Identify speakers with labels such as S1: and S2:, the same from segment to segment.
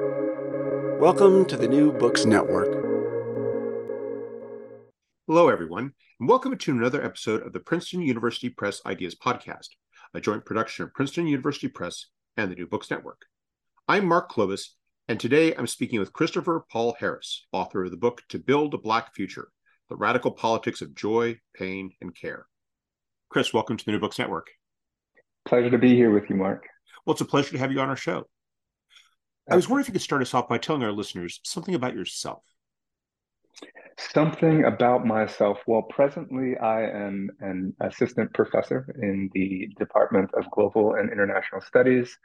S1: Welcome to the New Books Network.
S2: Hello, everyone, and welcome to another episode of the Princeton University Press Ideas Podcast, a joint production of Princeton University Press and the New Books Network. I'm Mark Klobas, and today I'm speaking with Christopher Paul Harris, author of the book To Build a Black Future The Radical Politics of Joy, Pain, and Care. Chris, welcome to the New Books Network.
S3: Pleasure to be here with you, Mark.
S2: Well, it's a pleasure to have you on our show. I was wondering if you could start us off by telling our listeners something about yourself.
S3: Something about myself. Well, presently I am an assistant professor in the Department of Global and International Studies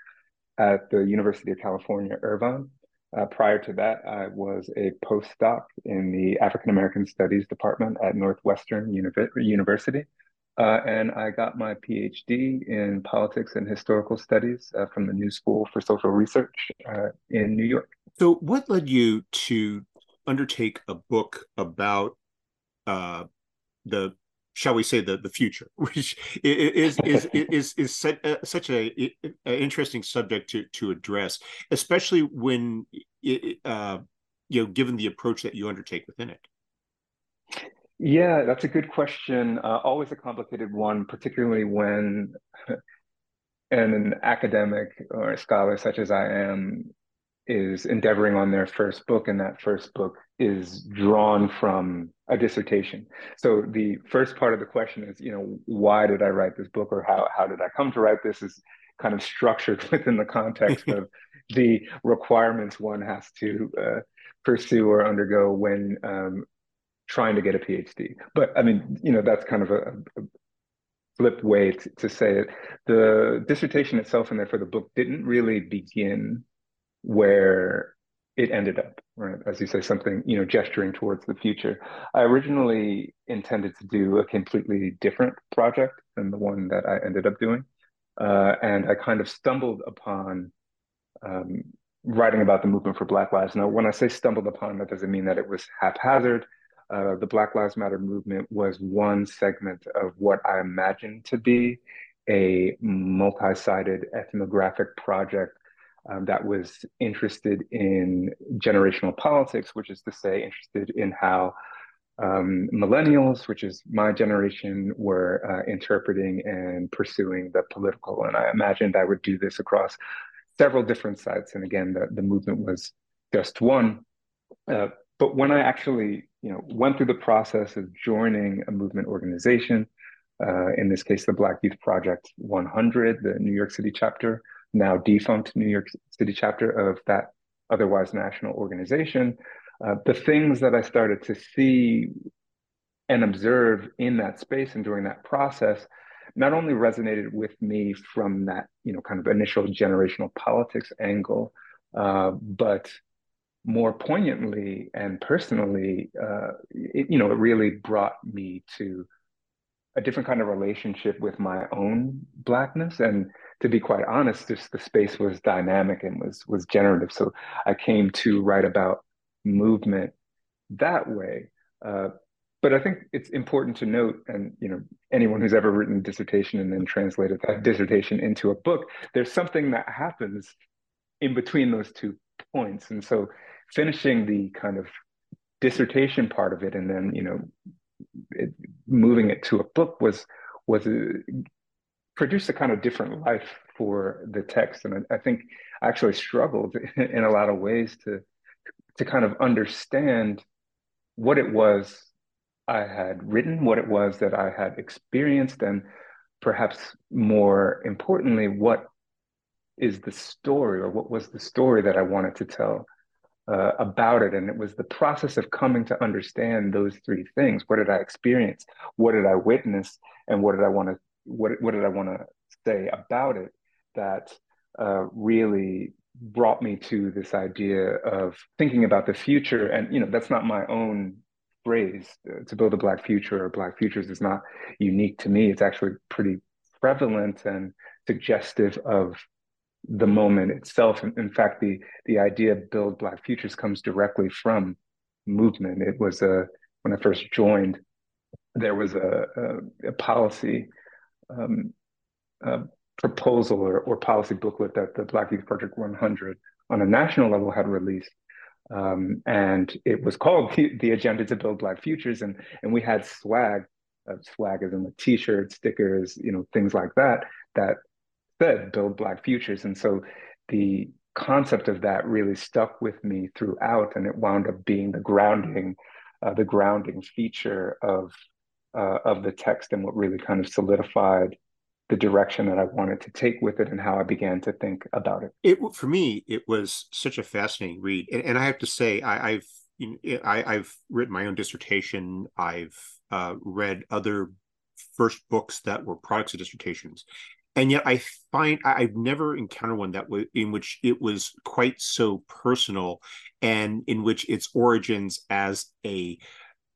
S3: at the University of California, Irvine. Uh, prior to that, I was a postdoc in the African American Studies Department at Northwestern University. Uh, and I got my PhD in politics and historical studies uh, from the New School for Social Research uh, in New York.
S2: So, what led you to undertake a book about uh, the, shall we say, the the future, which is is is is, is such, uh, such a, a, interesting subject to to address, especially when it, uh, you know, given the approach that you undertake within it.
S3: Yeah, that's a good question. Uh, always a complicated one, particularly when an academic or a scholar such as I am is endeavoring on their first book, and that first book is drawn from a dissertation. So the first part of the question is, you know, why did I write this book, or how how did I come to write this? Is kind of structured within the context of the requirements one has to uh, pursue or undergo when um, trying to get a PhD. But I mean, you know, that's kind of a, a flipped way to, to, say it. The dissertation itself and therefore the book didn't really begin where it ended up, right? As you say, something, you know, gesturing towards the future. I originally intended to do a completely different project than the one that I ended up doing. Uh, and I kind of stumbled upon um, writing about the movement for Black Lives. Now, when I say stumbled upon, that doesn't mean that it was haphazard uh, the Black Lives Matter movement was one segment of what I imagined to be a multi sited ethnographic project um, that was interested in generational politics, which is to say, interested in how um, millennials, which is my generation, were uh, interpreting and pursuing the political. And I imagined I would do this across several different sites. And again, the, the movement was just one. Uh, but when I actually you know, went through the process of joining a movement organization, uh, in this case, the Black Youth Project 100, the New York City chapter, now defunct New York City chapter of that otherwise national organization. Uh, the things that I started to see and observe in that space and during that process not only resonated with me from that, you know, kind of initial generational politics angle, uh, but more poignantly and personally, uh, it, you know, it really brought me to a different kind of relationship with my own blackness. And to be quite honest, just the space was dynamic and was was generative. So I came to write about movement that way. Uh, but I think it's important to note, and you know, anyone who's ever written a dissertation and then translated that dissertation into a book, there's something that happens in between those two points. And so finishing the kind of dissertation part of it and then you know it, moving it to a book was was a, produced a kind of different life for the text and I, I think I actually struggled in a lot of ways to to kind of understand what it was I had written, what it was that I had experienced, and perhaps more importantly, what is the story or what was the story that I wanted to tell uh, about it. And it was the process of coming to understand those three things. What did I experience? What did I witness? And what did I want to what, what did I want to say about it that uh, really brought me to this idea of thinking about the future. And you know, that's not my own phrase. Uh, to build a black future or black futures is not unique to me. It's actually pretty prevalent and suggestive of the moment itself. In, fact, the the idea of build Black futures comes directly from movement. It was a when I first joined, there was a, a, a policy um, a proposal or, or policy booklet that the Black Youth Project 100 on a national level had released. Um, and it was called the, the, Agenda to Build Black Futures. And, and we had swag, uh, swag as in the t-shirts, stickers, you know, things like that, that said build Black Futures. And so the concept of that really stuck with me throughout, and it wound up being the grounding, uh, the grounding feature of uh, of the text and what really kind of solidified the direction that I wanted to take with it and how I began to think about it.
S2: It for me, it was such a fascinating read, and, and I have to say, I, have I, have written my own dissertation. I've uh, read other first books that were products of dissertations, and yet I find I've never encountered one that was in which it was quite so personal, and in which its origins as a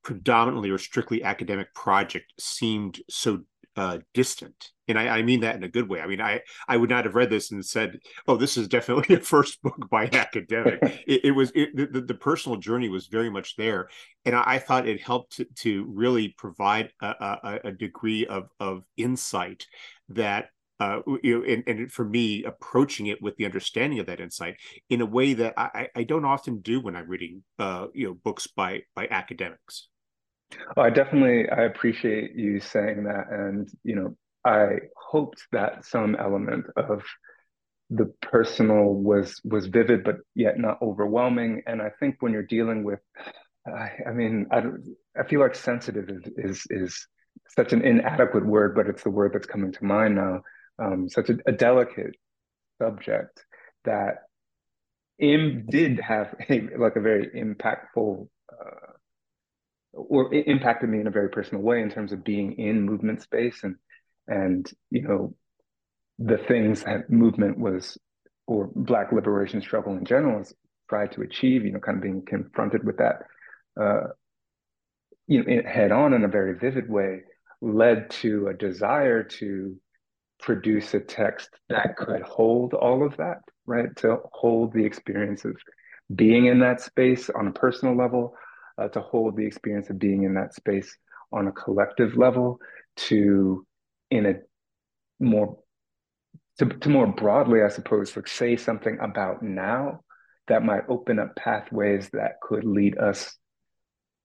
S2: predominantly or strictly academic project seemed so uh, distant. And I, I, mean that in a good way. I mean i i would not have read this and said oh this is definitely a first book by an academic. It, it, was it, the, the personal journey was very much there. And i, I thought it helped to, to really provide a, a, a, degree of of insight that uh, you know, and, and for me, approaching it with the understanding of that insight in a way that I, I don't often do when I'm reading, uh, you know, books by by academics.
S3: Oh, I definitely I appreciate you saying that, and you know I hoped that some element of the personal was was vivid, but yet not overwhelming. And I think when you're dealing with, I, I mean, I I feel like sensitive is, is is such an inadequate word, but it's the word that's coming to mind now. Um, such a, a delicate subject that Im did have a, like a very impactful uh, or it impacted me in a very personal way in terms of being in movement space and and you know the things that movement was or black liberation struggle in general has tried to achieve you know kind of being confronted with that uh, you know head on in a very vivid way led to a desire to produce a text that could hold all of that right? To hold the experience of being in that space on a personal level uh, to hold the experience of being in that space on a collective level to in a more to, to more broadly i suppose like say something about now that might open up pathways that could lead us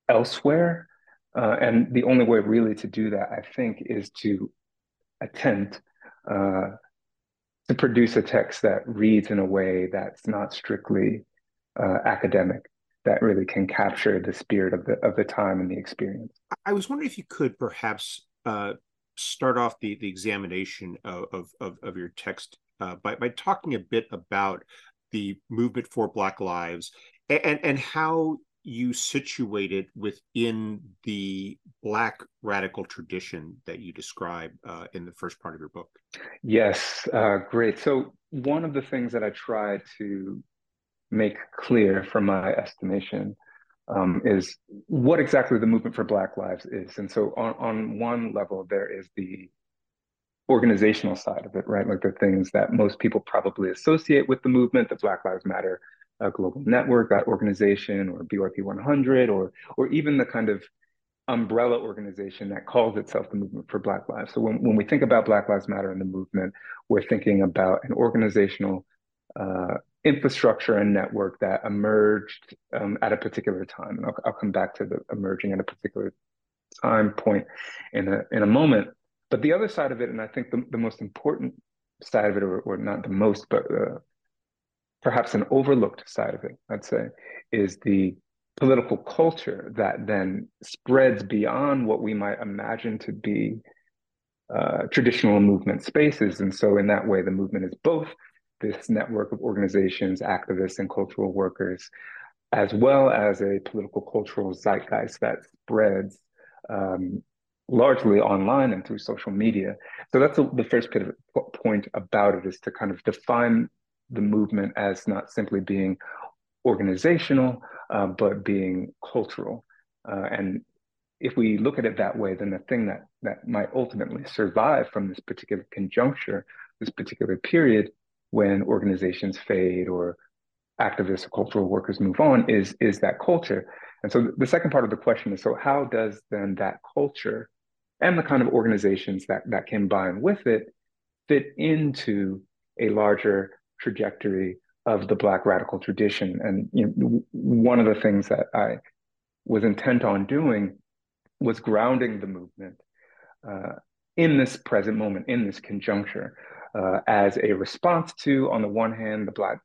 S3: elsewhere. Uh, and the only way really to do that i think is to attempt uh, to produce a text that reads in a way that's not strictly uh, academic that really can capture the spirit of the of the time and the experience.
S2: I was wondering if you could perhaps uh, start off the the examination of of, of your text uh, by by talking a bit about the movement for Black Lives and and how you situate it within the Black radical tradition that you describe uh, in the first part of your book.
S3: Yes, uh, great. So one of the things that I try to make clear from my estimation um, is what exactly the movement for Black Lives is. And so on, on one level, there is the organizational side of it, right? Like the things that most people probably associate with the movement, the Black Lives Matter uh, global network, that organization, or BYP 100, or or even the kind of umbrella organization that calls itself the Movement for Black Lives. So when, when we think about Black Lives Matter and the movement, we're thinking about an organizational uh, infrastructure and network that emerged um, at a particular time. And I'll, I'll, come back to the emerging at a particular time point in a, in a moment. But the other side of it, and I think the, the most important side of it, or, or not the most, but uh, perhaps an overlooked side of it, I'd say, is the political culture that then spreads beyond what we might imagine to be uh, traditional movement spaces. And so, in that way, the movement is both this network of organizations, activists, and cultural workers, as well as a political cultural zeitgeist that spreads um, largely online and through social media. So that's a, the first point about it is to kind of define the movement as not simply being organizational, uh, but being cultural. Uh, and if we look at it that way, then the thing that that might ultimately survive from this particular conjuncture, this particular period, when organizations fade or activists or cultural workers move on is is that culture and so the second part of the question is so how does then that culture and the kind of organizations that that combine with it fit into a larger trajectory of the Black radical tradition. And you know, one of the things that I was intent on doing was grounding the movement uh, in this present moment, in this conjuncture, uh, as a response to, on the one hand, the Black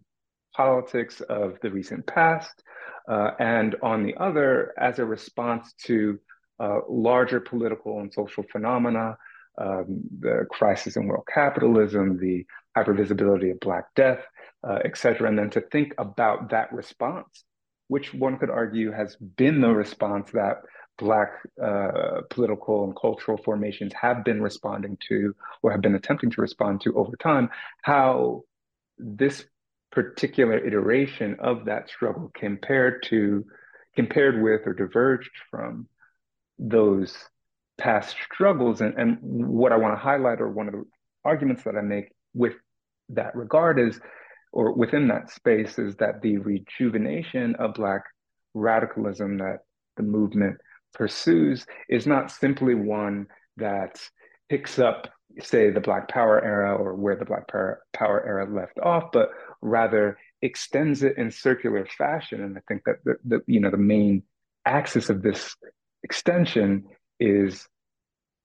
S3: politics of the recent past, uh, and on the other, as a response to uh, larger political and social phenomena, um, the crisis in world capitalism, the hypervisibility of Black death, uh, et cetera, and then to think about that response, which one could argue has been the response that Black uh, political and cultural formations have been responding to or have been attempting to respond to over time, how this particular iteration of that struggle compared to compared with or diverged from those past struggles and, and what i want to highlight or one of the arguments that i make with that regard is or within that space is that the rejuvenation of black radicalism that the movement pursues is not simply one that picks up say the Black Power era or where the Black Power, era left off, but rather extends it in circular fashion. And I think that the, the you know the main axis of this extension is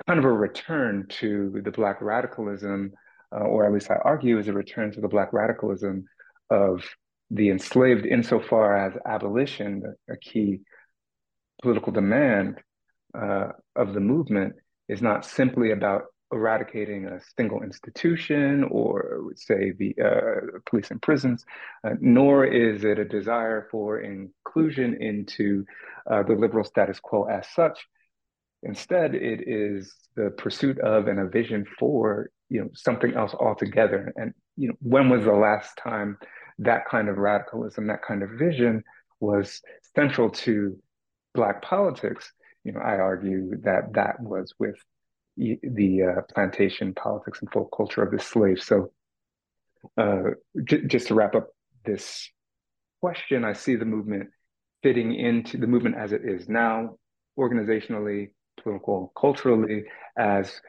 S3: kind of a return to the Black radicalism, uh, or at least I argue is a return to the Black radicalism of the enslaved insofar as abolition, a key political demand uh, of the movement, is not simply about eradicating a single institution or say the uh, police and prisons, uh, nor is it a desire for inclusion into uh, the liberal status quo as such. Instead, it is the pursuit of and a vision for you know something else altogether. And you know, when was the last time that kind of radicalism, that kind of vision, was central to Black politics? You know, I argue that that was with the uh, plantation politics and folk culture of the slave. So, uh, j- just to wrap up this question, I see the movement fitting into the movement as it is now, organizationally, political, culturally, as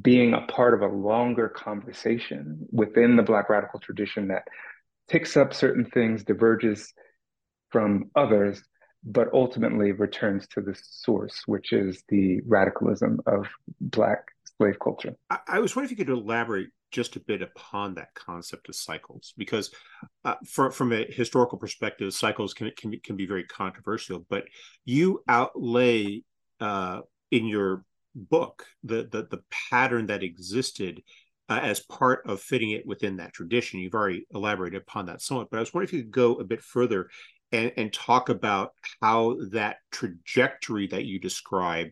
S3: being a part of a longer conversation within the Black radical tradition that picks up certain things, diverges from others, but ultimately returns to the source, which is the radicalism of Black slave culture.
S2: I, I was wondering if you could elaborate just a bit upon that concept of cycles, because uh, for, from a historical perspective, cycles can, can, can be very controversial, but you outlay uh, in your book the, the, the pattern that existed uh, as part of fitting it within that tradition. You've already elaborated upon that somewhat, but I was wondering if you could go a bit further and, and talk about how that trajectory that you describe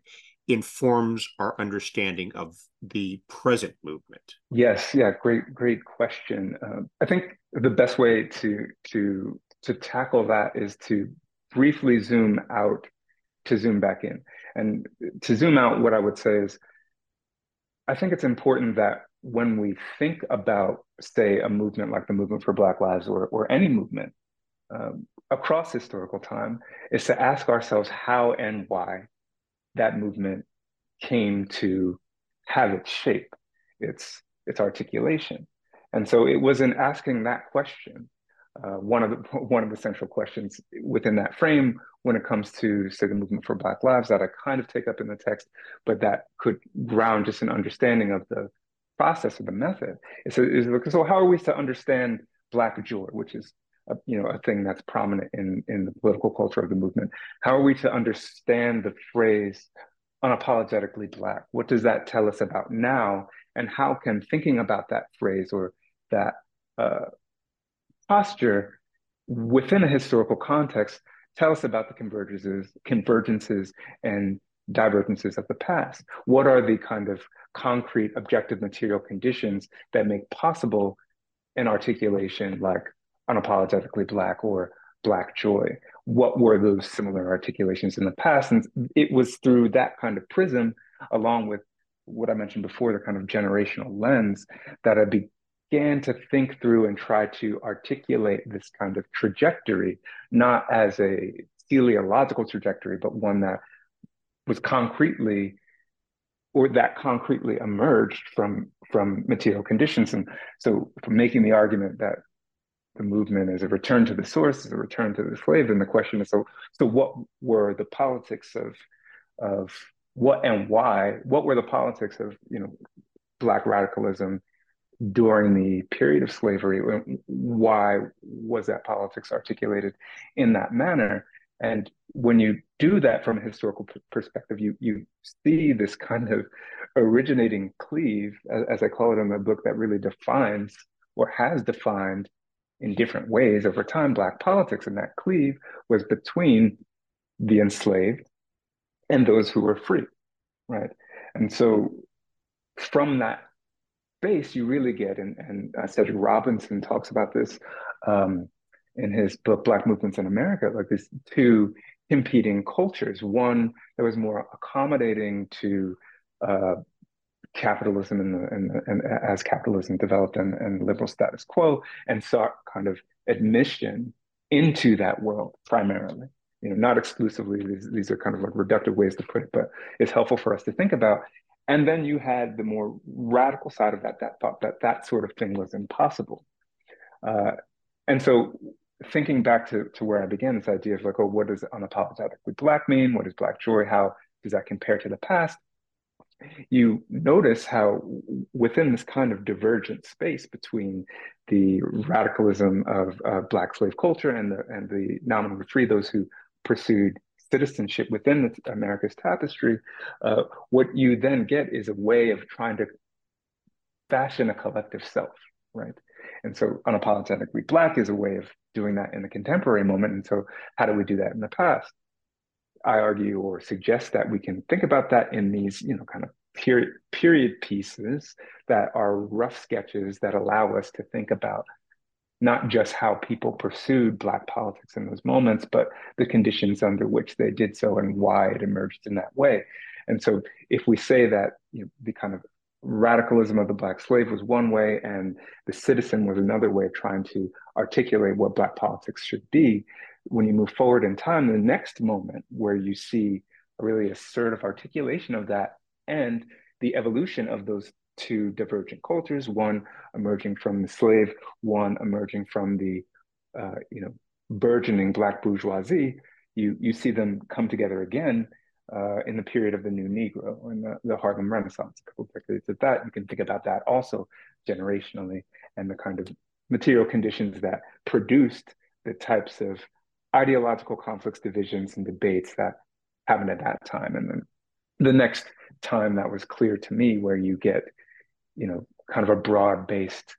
S2: informs our understanding of the present movement.
S3: Yes. Yeah. Great great question. Uh, i think the best way to to to tackle that is to briefly zoom out to zoom back in and to zoom out what i would say is i think it's important that when we think about say a movement like the movement for black lives or, or any movement um, across historical time is to ask ourselves how and why that movement came to have its shape, its its articulation. And so it was in asking that question, uh, one of the one of the central questions within that frame when it comes to say the movement for Black Lives that I kind of take up in the text, but that could ground just an understanding of the process of the method. So, is, so how are we to understand Black joy, which is a, you know a thing that's prominent in in the political culture of the movement. How are we to understand the phrase unapologetically black? What does that tell us about now? And how can thinking about that phrase or that uh, posture within a historical context tell us about the convergences, convergences and divergences of the past? What are the kind of concrete objective material conditions that make possible an articulation like unapologetically black or black joy what were those similar articulations in the past and it was through that kind of prism along with what i mentioned before the kind of generational lens that i began to think through and try to articulate this kind of trajectory not as a teleological trajectory but one that was concretely or that concretely emerged from from material conditions and so from making the argument that the movement is a return to the source, is a return to the slave. And the question is, so, so what were the politics of, of what and why? What were the politics of, you know, Black radicalism during the period of slavery? Why was that politics articulated in that manner? And when you do that from a historical perspective, you you see this kind of originating cleave, as, I call it in the book, that really defines or has defined in different ways over time Black politics. And that cleave was between the enslaved and those who were free, right? And so from that base, you really get, and, and uh, Cedric Robinson talks about this um, in his book Black Movements in America, like these two competing cultures. One that was more accommodating to uh, capitalism and, and, and, as capitalism developed and, and liberal status quo, and sought kind of admission into that world primarily. You know, not exclusively. These, these are kind of like reductive ways to put it, but it's helpful for us to think about. And then you had the more radical side of that that thought that that sort of thing was impossible. Uh, and so thinking back to, to where I began, this idea of like, oh, what does unapologetically black mean? What is black joy? How does that compare to the past? You notice how within this kind of divergent space between the radicalism of uh, black slave culture and the and the nominally free, those who pursued citizenship within the, America's tapestry, uh, what you then get is a way of trying to fashion a collective self, right? And so unapologetically black is a way of doing that in the contemporary moment. And so how do we do that in the past? I argue or suggest that we can think about that in these, you know, kind of period period pieces that are rough sketches that allow us to think about not just how people pursued black politics in those moments, but the conditions under which they did so and why it emerged in that way. And so if we say that you know, the kind of radicalism of the black slave was one way and the citizen was another way of trying to articulate what black politics should be when you move forward in time the next moment where you see a really assertive articulation of that and the evolution of those two divergent cultures one emerging from the slave one emerging from the uh, you know burgeoning black bourgeoisie you you see them come together again uh, in the period of the New Negro and the, the Harlem Renaissance, a couple of decades of that. You can think about that also generationally and the kind of material conditions that produced the types of ideological conflicts, divisions, and debates that happened at that time. And then the next time that was clear to me, where you get, you know, kind of a broad-based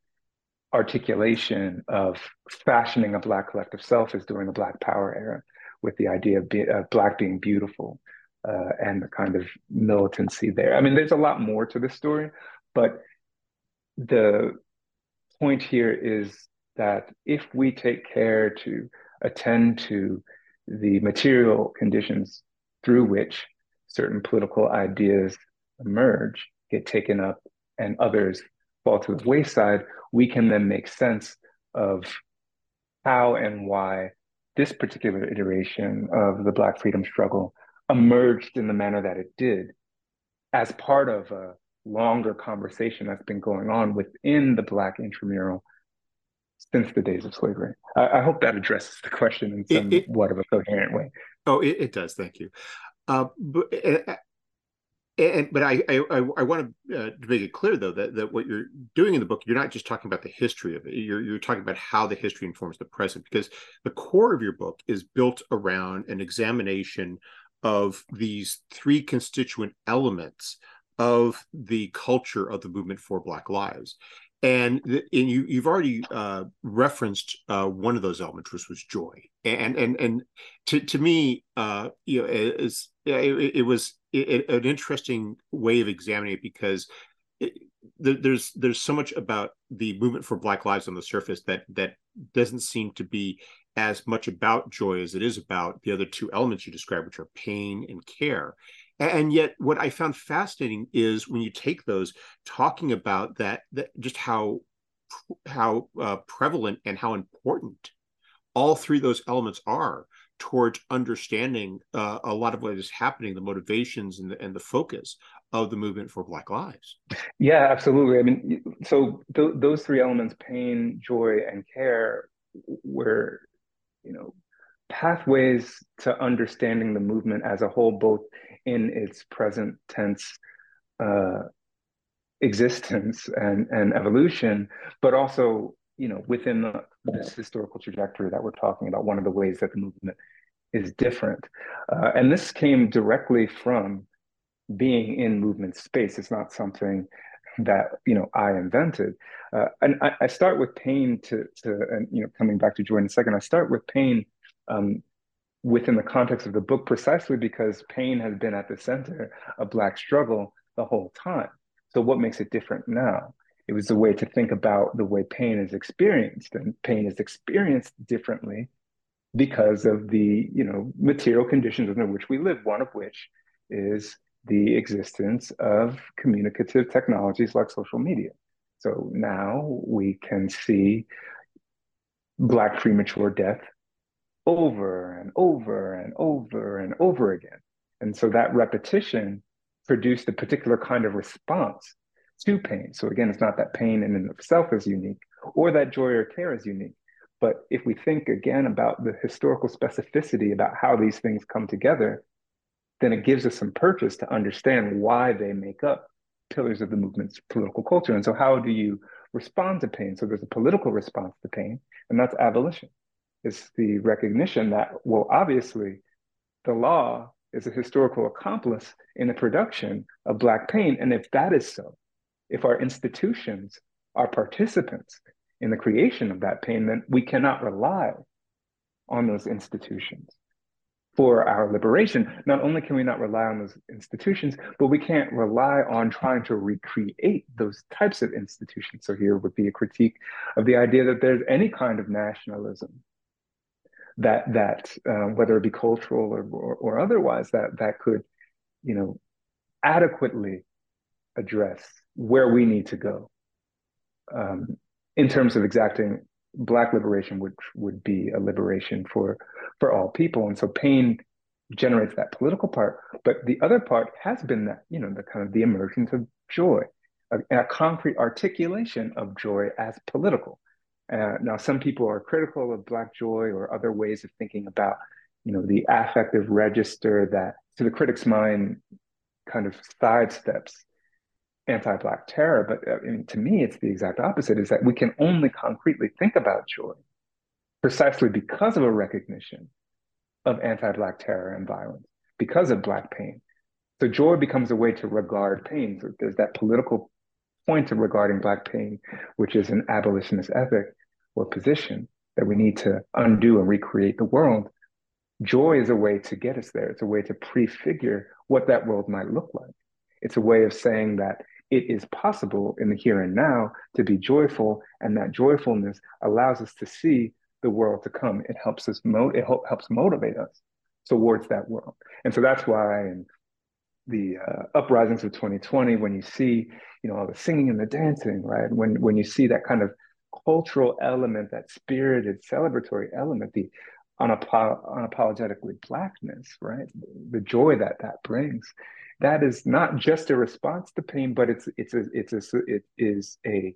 S3: articulation of fashioning a Black collective self is during the Black Power era, with the idea of, be, of Black being beautiful uh, and the kind of militancy there. I mean, there's a lot more to this story, but the point here is that if we take care to attend to the material conditions through which certain political ideas emerge, get taken up, and others fall to the wayside, we can then make sense of how and why this particular iteration of the Black freedom struggle emerged in the manner that it did as part of a longer conversation that's been going on within the Black intramural since the days of slavery. I, I hope that addresses the question in somewhat of a coherent way.
S2: Oh, it, it does. Thank you. Uh, but, and, but I, I, I want to, uh, to make it clear though that, that what you're doing in the book, you're not just talking about the history of it. You're you're talking about how the history informs the present because the core of your book is built around an examination of these three constituent elements of the culture of the movement for Black Lives. And, and you, you've already uh, referenced uh, one of those elements, which was joy. And and and to to me, uh, you know, it, it, was it, an interesting way of examining it because it, there's there's so much about the movement for Black Lives on the surface that that doesn't seem to be as much about joy as it is about the other two elements you describe, which are pain and care. And yet, what I found fascinating is when you take those, talking about that, that just how how uh, prevalent and how important all three of those elements are towards understanding uh, a lot of what is happening, the motivations and the, and the focus of the movement for Black Lives.
S3: Yeah, absolutely. I mean, so th- those three elements, pain, joy, and care, were, you know, pathways to understanding the movement as a whole, both in its present tense uh, existence and, and evolution, but also, you know, within the, this historical trajectory that we're talking about, one of the ways that the movement is different. Uh, and this came directly from being in movement space. It's not something that you know I invented. Uh, and I, I, start with pain to to and you know coming back to joy in a second. I start with pain um, within the context of the book precisely because pain has been at the center of Black struggle the whole time. So what makes it different now? It was a way to think about the way pain is experienced, and pain is experienced differently because of the you know material conditions under which we live. One of which is the existence of communicative technologies like social media. So now we can see Black premature death over and over and over and over again. And so that repetition produced a particular kind of response to pain. So again, it's not that pain in and of itself is unique or that joy or care is unique. But if we think again about the historical specificity about how these things come together, then it gives us some purpose to understand why they make up pillars of the movement's political culture. And so, how do you respond to pain? So, there's a political response to pain, and that's abolition. It's the recognition that, well, obviously, the law is a historical accomplice in the production of Black pain. And if that is so, if our institutions are participants in the creation of that pain, then we cannot rely on those institutions for our liberation. Not only can we not rely on those institutions, but we can't rely on trying to recreate those types of institutions. So here would be a critique of the idea that there's any kind of nationalism that that um, whether it be cultural or, or, or otherwise that that could, you know, adequately address where we need to go um, in terms of exacting black liberation which would be a liberation for for all people. And so pain generates that political part but the other part has been that you know the kind of the emergence of joy a, a concrete articulation of joy as political uh, now some people are critical of black joy or other ways of thinking about you know the affective register that to the critic's mind kind of sidesteps anti-black terror. But uh, I mean, to me it's the exact opposite is that we can only concretely think about joy precisely because of a recognition of anti-black terror and violence because of black pain. So joy becomes a way to regard pain. So there's that political point of regarding black pain which is an abolitionist ethic or position that we need to undo and recreate the world joy is a way to get us there. It's a way to prefigure what that world might look like. It's a way of saying that it is possible in the here and now to be joyful, and that joyfulness allows us to see the world to come. It helps us mo- it helps motivate us towards that world, and so that's why in the uh, uprisings of 2020, when you see you know all the singing and the dancing, right? When when you see that kind of cultural element, that spirited celebratory element, the unapo- unapologetically blackness, right? The joy that that brings that is not just a response to pain, but it's it's a, it's a, it is a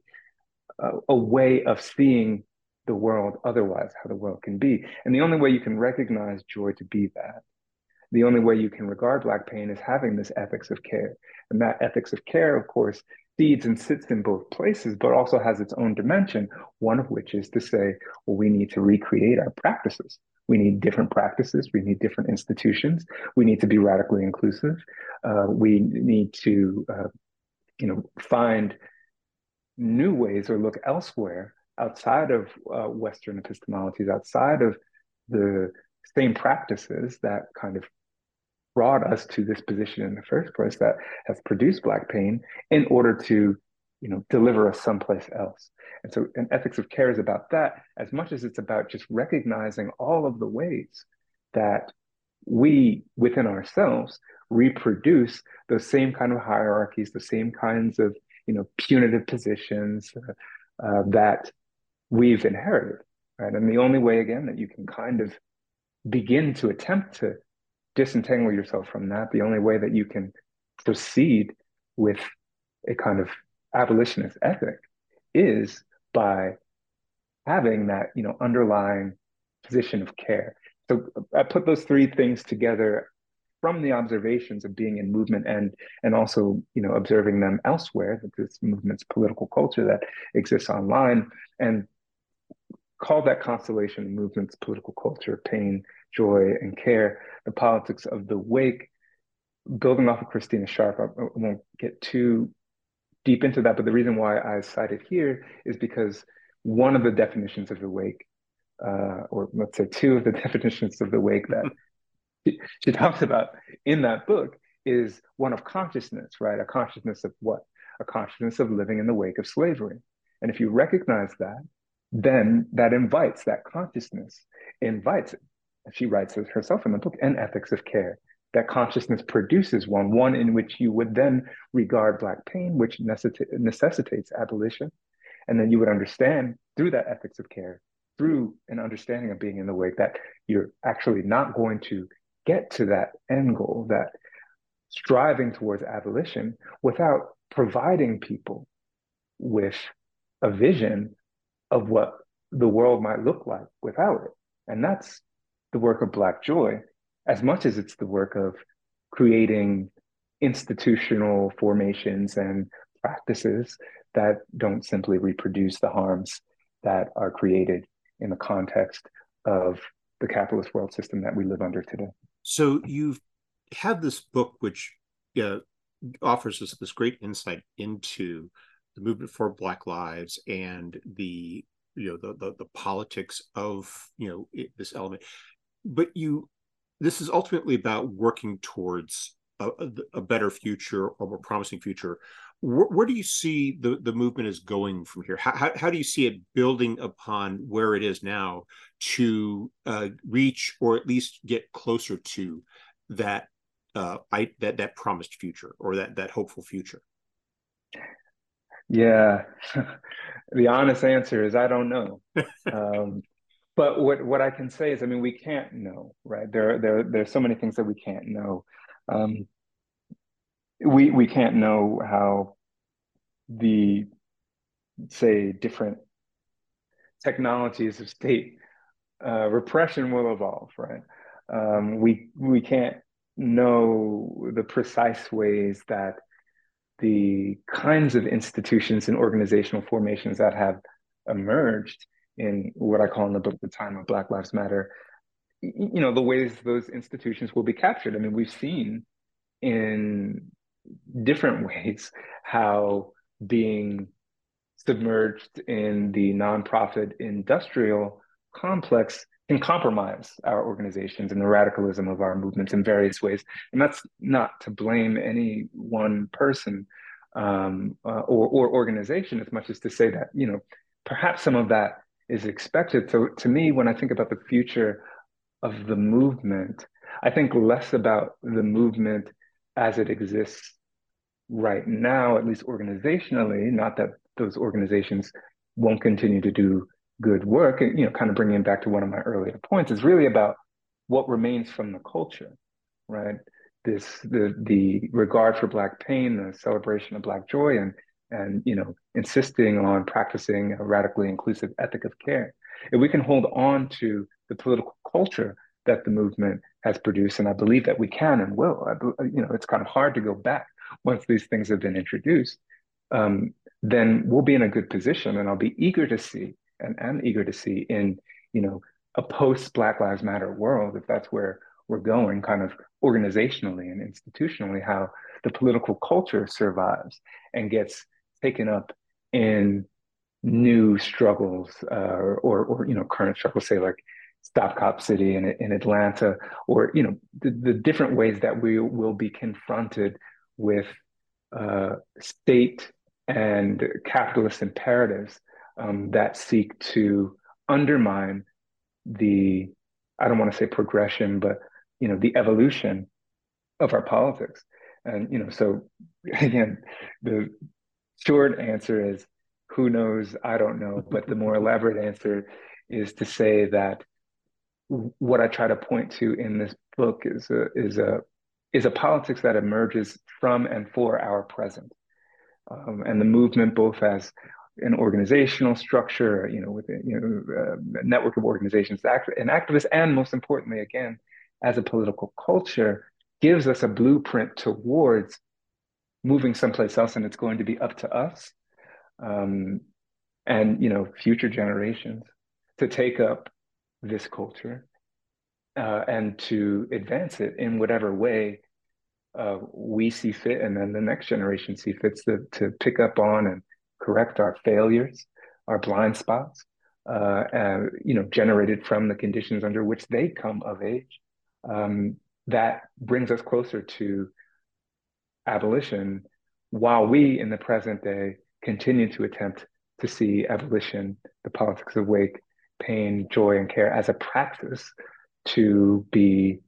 S3: a way of seeing the world otherwise, how the world can be. And the only way you can recognize joy to be that, the only way you can regard Black pain is having this ethics of care. And that ethics of care, of course, feeds and sits in both places, but also has its own dimension, one of which is to say, well, we need to recreate our practices. We need different practices. We need different institutions. We need to be radically inclusive. Uh, we need to, uh, you know, find new ways or look elsewhere outside of uh, Western epistemologies, outside of the same practices that kind of brought us to this position in the first place that has produced Black pain in order to, you know, deliver us someplace else. And so an ethics of care is about that as much as it's about just recognizing all of the ways that we within ourselves reproduce those same kind of hierarchies, the same kinds of you know punitive positions uh, uh, that we've inherited, right? And the only way again that you can kind of begin to attempt to disentangle yourself from that, the only way that you can proceed with a kind of abolitionist ethic is by having that you know underlying position of care. So I put those three things together from the observations of being in movement and and also you know observing them elsewhere that this movement's political culture that exists online and call that constellation movements political culture pain joy and care the politics of the wake building off of christina sharpe I, I won't get too deep into that but the reason why i cited here is because one of the definitions of the wake uh, or let's say two of the definitions of the wake that she, talks about in that book is one of consciousness, right? A consciousness of what? A consciousness of living in the wake of slavery. And if you recognize that, then that invites that consciousness, invites, it. she writes it herself in the book, an ethics of care. That consciousness produces one, one in which you would then regard Black pain, which necessitates abolition. And then you would understand through that ethics of care, through an understanding of being in the wake, that you're actually not going to get to that end goal, that striving towards abolition, without providing people with a vision of what the world might look like without it. And that's the work of Black Joy, as much as it's the work of creating institutional formations and practices that don't simply reproduce the harms that are created in the context of the capitalist world system that we live under today.
S2: So you have had this book which offers us this great insight into the movement for Black lives and the you know the the, the politics of you know it, this element. But you, this is ultimately about working towards a, a better future or more promising future. Where, where, do you see the, the movement is going from here? How, how, how, do you see it building upon where it is now to uh, reach or at least get closer to that uh, I, that that promised future or that that hopeful future?
S3: Yeah, the honest answer is I don't know. um, but what what I can say is, I mean, we can't know, right? There there there's so many things that we can't know. Um, we we can't know how the say different technologies of state uh, repression will evolve, right? Um, we we can't know the precise ways that the kinds of institutions and organizational formations that have emerged in what I call in the book the time of Black Lives Matter, you know, the ways those institutions will be captured. I mean, we've seen in different ways how being submerged in the nonprofit industrial complex can compromise our organizations and the radicalism of our movements in various ways. And that's not to blame any one person um, uh, or, or organization as much as to say that, you know, perhaps some of that is expected. So to me, when I think about the future of the movement, I think less about the movement as it exists right now, at least organizationally, not that those organizations won't continue to do good work, and you know, kind of bringing back to one of my earlier points, is really about what remains from the culture, right? This the the regard for Black pain, the celebration of Black joy, and and you know, insisting on practicing a radically inclusive ethic of care. If we can hold on to the political culture that the movement has produced, and I believe that we can and will. I, you know, it's kind of hard to go back once these things have been introduced. Um, then we'll be in a good position, and I'll be eager to see, and am eager to see in you know a post Black Lives Matter world, if that's where we're going, kind of organizationally and institutionally, how the political culture survives and gets taken up in new struggles uh, or, or you know current struggles, say like Stop Cop City in, in Atlanta, or you know the, the different ways that we will be confronted with uh, state and capitalist imperatives um, that seek to undermine the I don't want to say progression, but you know the evolution of our politics. And you know, so again, the short answer is who knows? I don't know. But the more elaborate answer is to say that what I try to point to in this book is a is a is a politics that emerges from and for our present. Um, and the movement, both as an organizational structure, you know, with you know, a network of organizations, and activists, and most importantly, again, as a political culture, gives us a blueprint towards moving someplace else, and it's going to be up to us, um, and you know, future generations to take up this culture uh, and to advance it in whatever way uh, we see fit, and then the next generation see fits to, to pick up on and correct our failures, our blind spots, uh, and, you know, generated from the conditions under which they come of age. Um, that brings us closer to abolition, while we in the present day continue to attempt to see abolition, the politics of wake, pain, joy, and care as a practice to be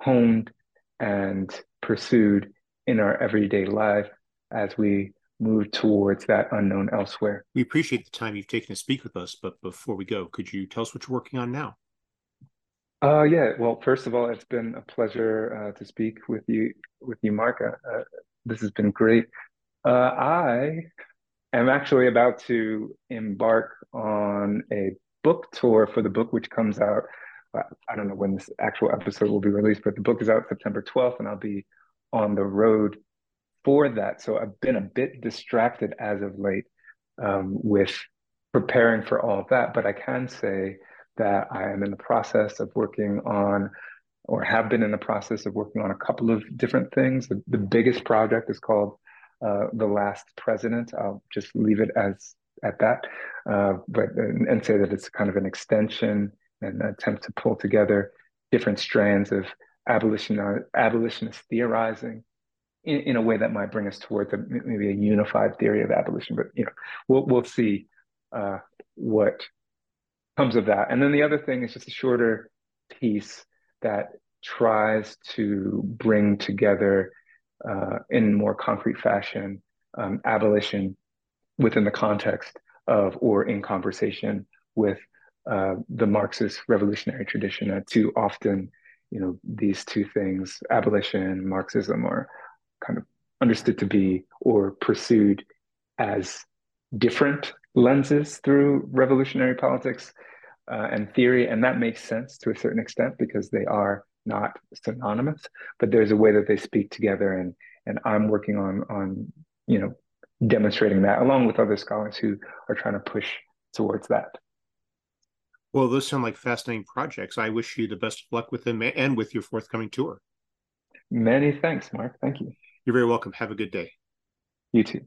S3: honed and pursued in our everyday life as we move towards that unknown elsewhere.
S2: We appreciate the time you've taken to speak with us, but before we go, could you tell us what you're working on now?
S3: Uh, yeah. Well, first of all, it's been a pleasure uh, to speak with you, with you, Mark. Uh, this has been great. Uh, I am actually about to embark on a book tour for the book, which comes out I don't know when this actual episode will be released, but the book is out September 12th, and I'll be on the road for that. So I've been a bit distracted as of late um, with preparing for all of that. But I can say that I am in the process of working on, or have been in the process of working on a couple of different things. The, the biggest project is called uh, The Last President. I'll just leave it as at that, uh, but and, and say that it's kind of an extension and attempt to pull together different strands of abolition, abolitionist theorizing in, in a way that might bring us towards a, maybe a unified theory of abolition. But you know, we'll we'll see uh, what comes of that. And then the other thing is just a shorter piece that tries to bring together uh, in more concrete fashion um, abolition within the context of or in conversation with uh, the Marxist revolutionary tradition. Uh, too often, you know, these two things, abolition Marxism, are kind of understood to be or pursued as different lenses through revolutionary politics uh, and theory, and that makes sense to a certain extent because they are not synonymous. But there's a way that they speak together, and and I'm working on on you know demonstrating that along with other scholars who are trying to push towards that.
S2: Well, those sound like fascinating projects. I wish you the best of luck with them and with your forthcoming tour.
S3: Many thanks, Mark. Thank you.
S2: You're very welcome. Have a good day.
S3: You too.